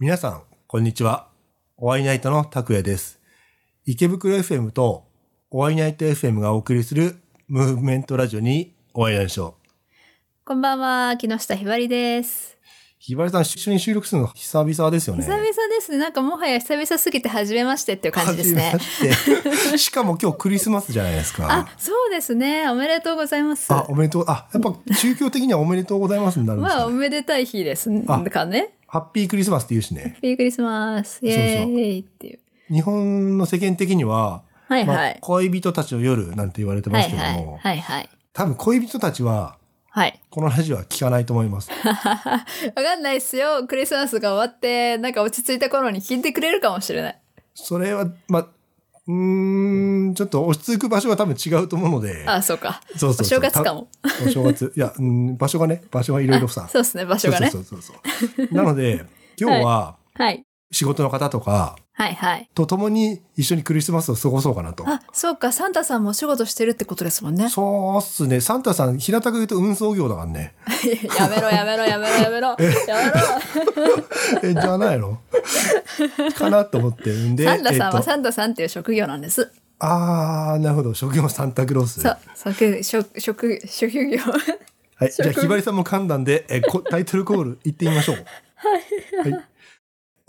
皆さん、こんにちは。お会いナイトの拓也です。池袋 FM とお会いナイト FM がお送りするムーブメントラジオにお会いましょう。こんばんは、木下ひばりです。ひばりさん、一緒に収録するの久々ですよね。久々ですね。なんかもはや久々すぎて初めましてっていう感じですね。初めましてしかも今日クリスマスじゃないですか。あ、そうですね。おめでとうございます。あ、おめでとう。あ、やっぱ宗教的にはおめでとうございますになるんですまあ、おめでたい日ですあかね。ハッピークリスマスって言うしね。メリークリスマス。イエーイっていう。日本の世間的には、まあはいはい。恋人たちの夜なんて言われてますけどはいも、はい。はいはい。多分恋人たちははい。このラジオは聞かないと思います。わかんないっすよ。クリスマスが終わって、なんか落ち着いた頃に聞いてくれるかもしれない。それは、まあ、うーん、ちょっと落ち着く場所は多分違うと思うので。あ、そうか。そうそうそうお正月かも。たお正月。いや、うん、場所がね、場所がいろいろさ。そうですね、場所がね。そうそうそうそう。なので、今日ははい。仕事の方とかはいはい。と共に一緒にクリスマスを過ごそうかなと。あ、そうか。サンタさんもお仕事してるってことですもんね。そうっすね。サンタさん、平たく言うと運送業だからね。やめろやめろやめろやめろ。やめろ。え、じゃないの？かなと思ってるんで。サンタさんはえっとサンタさんっていう職業なんです。あー、なるほど。職業サンタクロース。そう、職、職、職、職業。はい。じゃあ、ひばりさんも噛んだんで、えこタイトルコール行ってみましょう。はい。お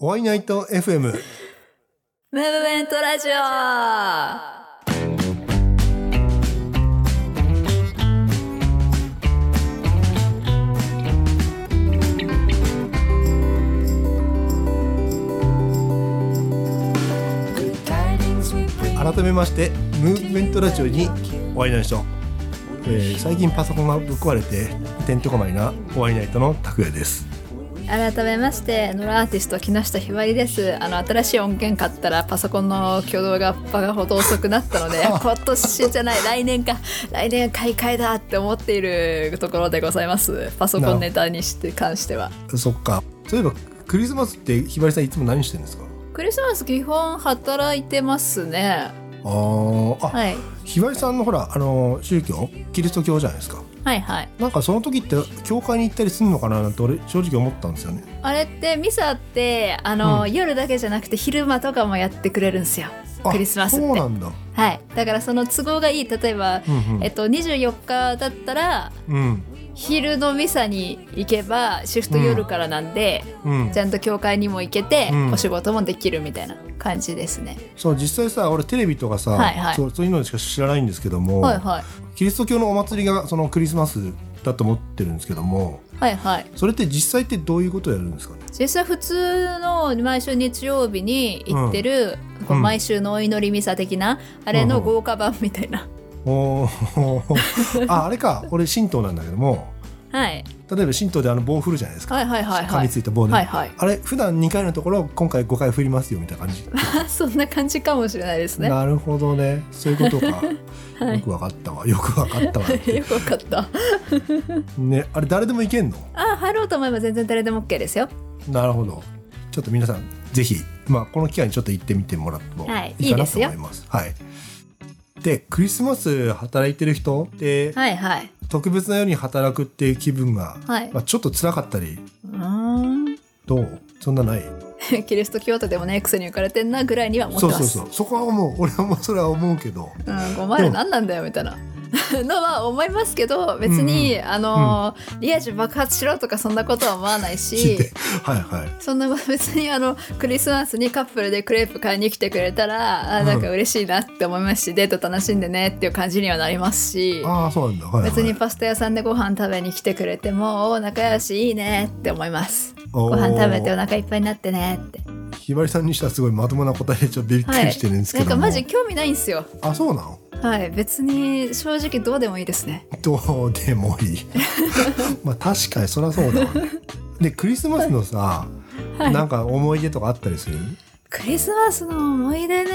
会いナイト FM。ムーブメントラジオ改めまして、ムーブメントラジオにお会いナイト。えー最近パソコンがぶっ壊れて、てんとこまいなお会いナイトの拓也です。改めまして、ノラアーティスト木下ひばりです。あの、新しい音源買ったらパソコンの挙動がバカほど遅くなったので、今年じゃない、来年か、来年買い替えだって思っているところでございます。パソコンネタにして関しては。そっか。そういえば、クリスマスってひばりさんいつも何してるんですか？クリスマス基本働いてますね。あーあ、はい。ひばりさんのほら、あの、宗教？キリスト教じゃないですか。はいはい。なんかその時って教会に行ったりするのかななんて俺正直思ったんですよね。あれってミサってあの、うん夜だけじゃなくて昼間とかもやってくれるんですよあクリスマスってそうなんだ。はいだからその都合がいい例えば、うんうん。えっと、24日だったらうん。昼のミサに行けばシフト夜からなんで、うん。ち。ゃんと教会にも行けて、うん。お仕事もできるみたいな感じですね、そう実際さ俺テレビとかさ、はいはい。そうそういうのしか知らないんですけども、はいはい。キリスト教のお祭りがそのクリスマスだと思ってるんですけどもはいはい。それって実際ってどういうことをやるんですかね？実際普通の毎週日曜日に行ってる、こううん毎週のお祈りミサ的なあれの豪華版みたいな、おー。ああれか。俺神道なんだけども。はい、例えば神道であの棒振るじゃないですか、はいはいはいは噛みいついた棒で、はいはい。あれ普段2回のところ今回5回振りますよみたいな感じ。そんな感じかもしれないですね。なるほどね。そういうことか、はい。よくわかったわ。よくわかったわ。よくわかった。ねあれ誰でもいけんの？あ、入ろうと思えば全然誰でも OK ですよ。なるほど。ちょっと皆さんぜひ、まあ、この機会にちょっと行ってみてもらってもはい。いいかないといです。よ思います。はい。でクリスマス働いてる人って、はいはい。特別なように働くっていう気分が、はいまあ、ちょっと辛かったりうーどう？そんなない？ん。キリスト教徒でもね、癖に浮かれてんなぐらいには思ってそうます。そうそうそこは思う俺はもうそれは思うけどうん、お前ら何なんだよみたいな。のは思いますけど別に、あのリア充爆発しろとかそん。なことは思わないしはいはいそん。な別にあのクリスマスにカップルでクレープ買いに来てくれたらあなん。か嬉しいなって思いますし、デート楽しん。でねっていう感じにはなりますしああそうなん。だ、はいはい、別にパスタ屋さん。でご飯食べに来てくれてもお仲良しいいねって思いますご飯食べてお腹いっぱいになってねってひばりさん。にしたらすごいまともな答えでちょっとびっくりしてるん。ですけども、なん。かマジ興味ないん。ですよあそうなのはい別に正直どうでもいいですね。どうでもいい。まあ確かにそりゃそうだわ。ねでクリスマスのさ、はい。なんか思い出とかあったりする？クリスマスの思い出ね。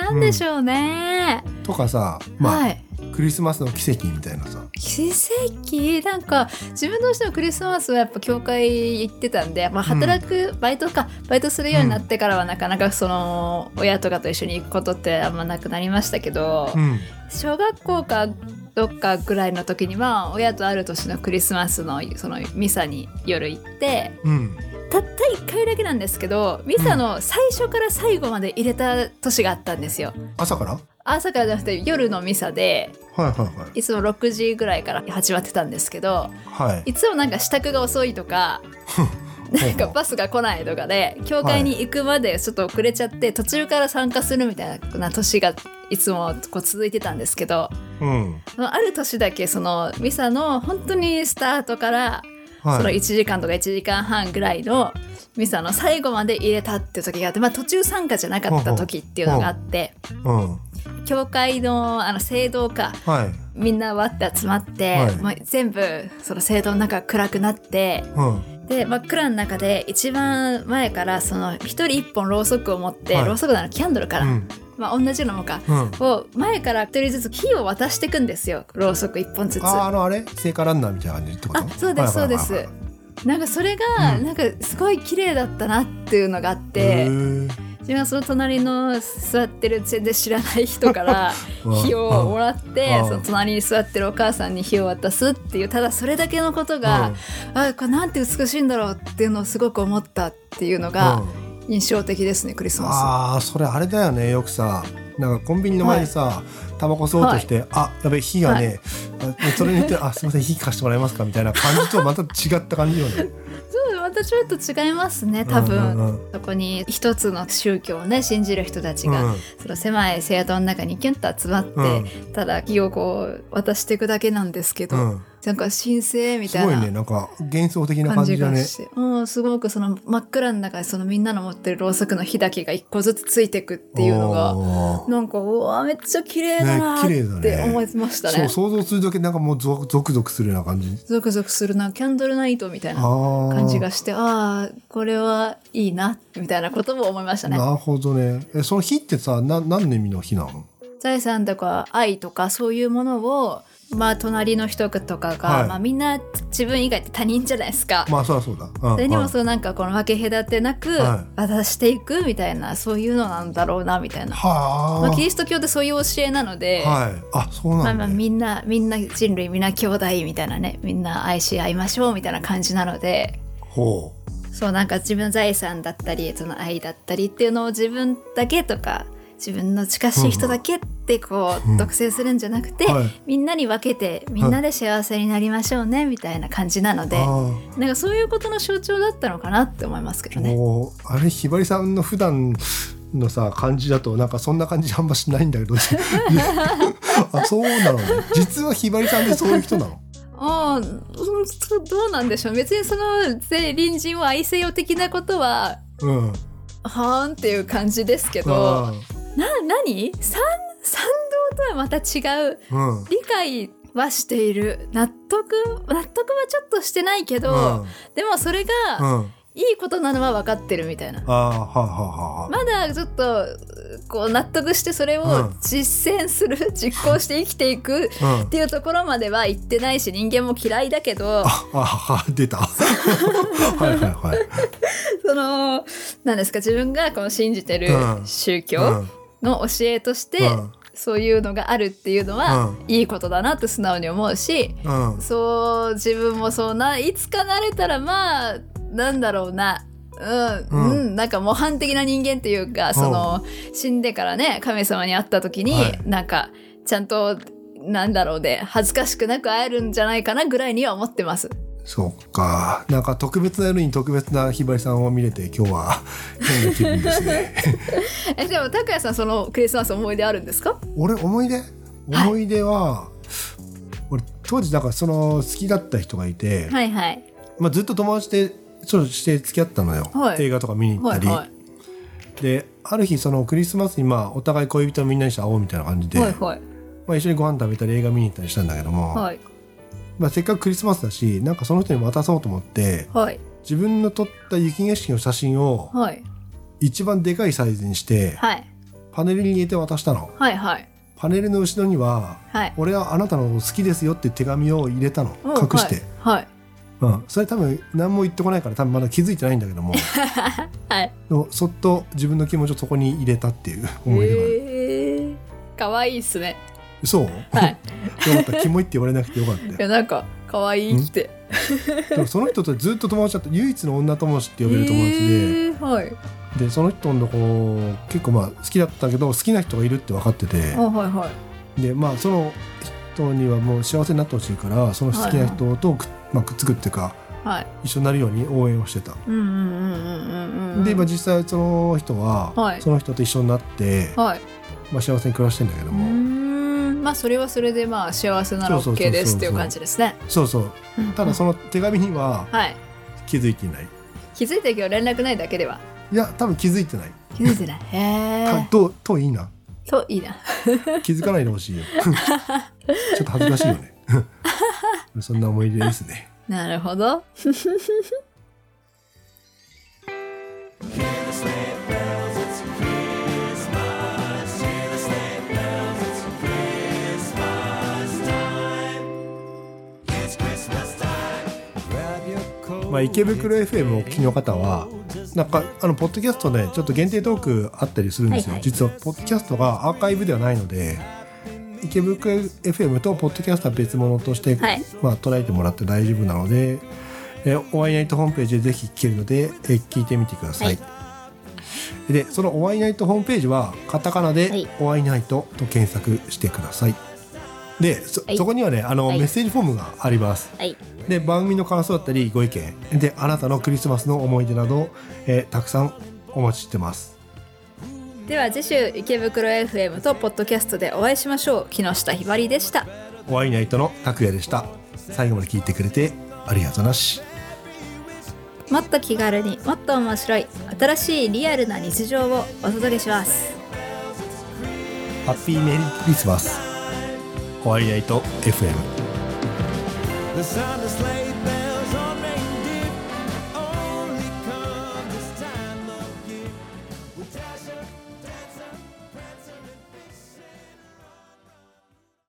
なんでしょうね、とかさまあ、はいクリスマスの奇跡みたいなさ。奇跡？なんか自分どうしてもクリスマスはやっぱ教会行ってたんで、まあ、働く、バイトかバイトするようになってからはなかなかその親とかと一緒に行くことってあんまなくなりましたけど、うん。小学校かどっかぐらいの時には親とある年のクリスマスのそのミサに夜行ってうん。たった1回だけなんですけどミサの最初から最後まで入れた年があったんですよ。朝から？はい朝からじゃなくて夜のミサではいはいい。つも6時ぐらいから始まってたんですけどはい。いつもなんか支度が遅いとか なんかバスが来ないとかで教会に行くまでちょっと遅れちゃって途中から参加するみたいな年がいつもこう続いてたんですけどうん。ある年だけそのミサの本当にスタートからはい。その1時間とか1時間半ぐらいのミサの最後まで入れたって時があって、まあ、途中参加じゃなかった時っていうのがあってうん教会のあの聖堂かはい。みんなわって集まって、はい。まあ、全部その聖堂の中暗くなってうん。で真っ暗の中で一番前からその一人一本ろうそくを持って、はい。ろうそくなのキャンドルから、うん。まあ、同じのもか、うん。を前から一人ずつ火を渡していくんですよ。ろうそく一本ずつ。ああのあれ？聖火ランナーみたいな感じってこと？あそうですそうです、なんかそれが、うん。なんかすごい綺麗だったなっていうのがあっへてー自分はその隣の座ってる全然知らない人から うん。火をもらってうん。その隣に座ってるお母さんに火を渡すっていうただそれだけのことが、あこれなんて美しいんだろうっていうのをすごく思ったっていうのがうん。印象的ですねクリスマああそれあれだよねよくさなんかコンビニの前にさ、タバコ吸おうとして、あやべ火がね、あそれに言ってあすみません火貸してもらえますかみたいな感じとはまた違った感じよね。たちょっと違いますね多分、うんうん。うんそこに一つの宗教をね信じる人たちが、うん。その狭い聖堂の中にキュンと集まって、うん。ただ火をこう渡していくだけなんですけど、うんなんか神聖みすごいたいなねなんか幻想的な感じだね。うん、すごくその真っ暗の中でそのみんなの持ってるろうそくの火だけが一個ずつついてくっていうのがなんかうわめっちゃ綺麗だなって思いましたねそう想像するだけなんかもうゾクゾクゾクするような感じ。ゾクゾクするなキャンドルナイトみたいな感じがしてああこれはいいなみたいなことも思いましたねなるほどね。えその火ってさな何の意味の火なの？財産とか愛とかそういうものをまあ隣の人とかが、はいまあ、みんな自分以外って他人じゃないですか。まあそりゃそうだ。うんそれにうんもそうなんかこの分け隔てなくは渡していくみたいなそういうのなんだろうなみたいな。はあ、まあ、キリスト教ってそういう教えなので、はい。あそうまあなんだ、ね。まあみんなみんな人類みんな兄弟みたいなねみんな愛し合いましょうみたいな感じなのでほそうなんか自分の財産だったりその愛だったりっていうのを自分だけとか自分の近しい人だけってこう、うん独占するんじゃなくて、はい。みんなに分けてみんなで幸せになりましょうねみたいな感じなのう。であなんかそういうことの象徴だったのかなって思いますけどあ、ね。もうあれひばりさんの普段のさ感じだとなんかそんな感じあんましないんだけど あそうなのね。実はひばりさんってそういう人なの？あどうなんでしょう。別にそのぜ隣人を愛せよ的なことはうん。はーんっていう感じですけど。あな何？賛賛同とはまた違う。あうん。理解はしている。納得納得はちょっとしてないけど、うん。でもそれうがん。いいことなのは分かってるみたいな。はあはあはあ。まだちょっとこう納得してそれをうん。実践する、実行して生きていくうん。っていうところまでは行ってないし人間も嫌いだけど。ああ出た。はいはいはい。その何ですか自分がこの信じてるうん。宗教うん。の教えとして、うんそういうのがあるっていうのは、うん。いいことだなって素直に思うしうん。そう自分もそうないつかなれたらまあなんだろうな。うん、うん。うん、なんか模範的な人間っていうか、その死んでからね神様に会った時に、はい。なんかちゃんとなんだろうで恥ずかしくなく会えるんじゃないかなぐらいには思ってます。そうか。なんか特別な夜に特別なひばりさんを見れて今日は 変な気分ですね。えでも拓哉さんそのクリスマス思い出あるんですか？俺思い出？思い出は、俺当時なんかその好きだった人がいて、はいはい。まあ、ずっと友達でちょっとして付き合ったのよ、はい。映画とか見に行ったり、はいはい。である日そのクリスマスにまあお互い恋人みんなにして会おうみたいな感じで、はいはい。まあ、一緒にご飯食べたり映画見に行ったりしたんだけども、はいまあ、せっかくクリスマスだしなんかその人に渡そうと思ってはい。自分の撮った雪景色の写真をはい。一番でかいサイズにしてはい。パネルに入れて渡したの。はいはい。パネルの後ろにははい「俺はあなたの好きですよ」って手紙を入れたの。うん隠して、はい。うん、それ多分何も言ってこないから多分まだ気づいてないんだけども。はい。そっと自分の気持ちをそこに入れたっていう思い出がある、へえ可愛いっすねそう、はい。よかったキモいって言われなくてよかったよ。いやなんか可愛いって。でもその人とずっと友達だった。唯一の女友達って呼べる友達で、えーはい。でその人のとこ結構まあ好きだったけど好きな人がいるって分かってて。あはいはい。でまあその人にはもう幸せになってほしいからその好きな人とく,、まあ、くっつくっていうかはい。一緒になるように応援をしてた。で今実際その人は、はい。その人と一緒になって、はい。まあ、幸せに暮らしてんだけども、んまあそれはそれでまあ幸せなら OK ですっていう感じですね。そうそう。ただそのの手紙にははい。気づいていない。気づいたけど連絡ないだけでは。いや多分気づいてない、気づいてない。へえ。たとといいな。そういいな。気づかないでほしいよ。ちょっと恥ずかしいよね。そんな思い出ですね。なるほどまあ、池袋 FM をお聞きの方はなんかあのポッドキャストでちょっと限定トークあったりするんですよ、はいはい。実はポッドキャストがアーカイブではないので池袋 FM とポッドキャストは別物として、はい。まあ、捉えてもらって大丈夫なのでえお会いナイトホームページでぜひ聞けるのでえ聞いてみてください、でそのお会いナイトホームページはカタカナではい「お会いナイト」と検索してくださいでそ,、はい。そこにはねあの、はい。メッセージフォームがあります。はい。で番組の感想だったりご意見であなたのクリスマスの思い出など、えーたくさんお待ちしてます。では次週池袋 FM とポッドキャストでお会いしましょう。木下ひばりでした。お会いナイトの拓也でした。最後まで聞いてくれてありがとうなしもっと気軽にもっと面白い新しいリアルな日常をお届けします。ハッピーメリークリスマスお会いナイト FM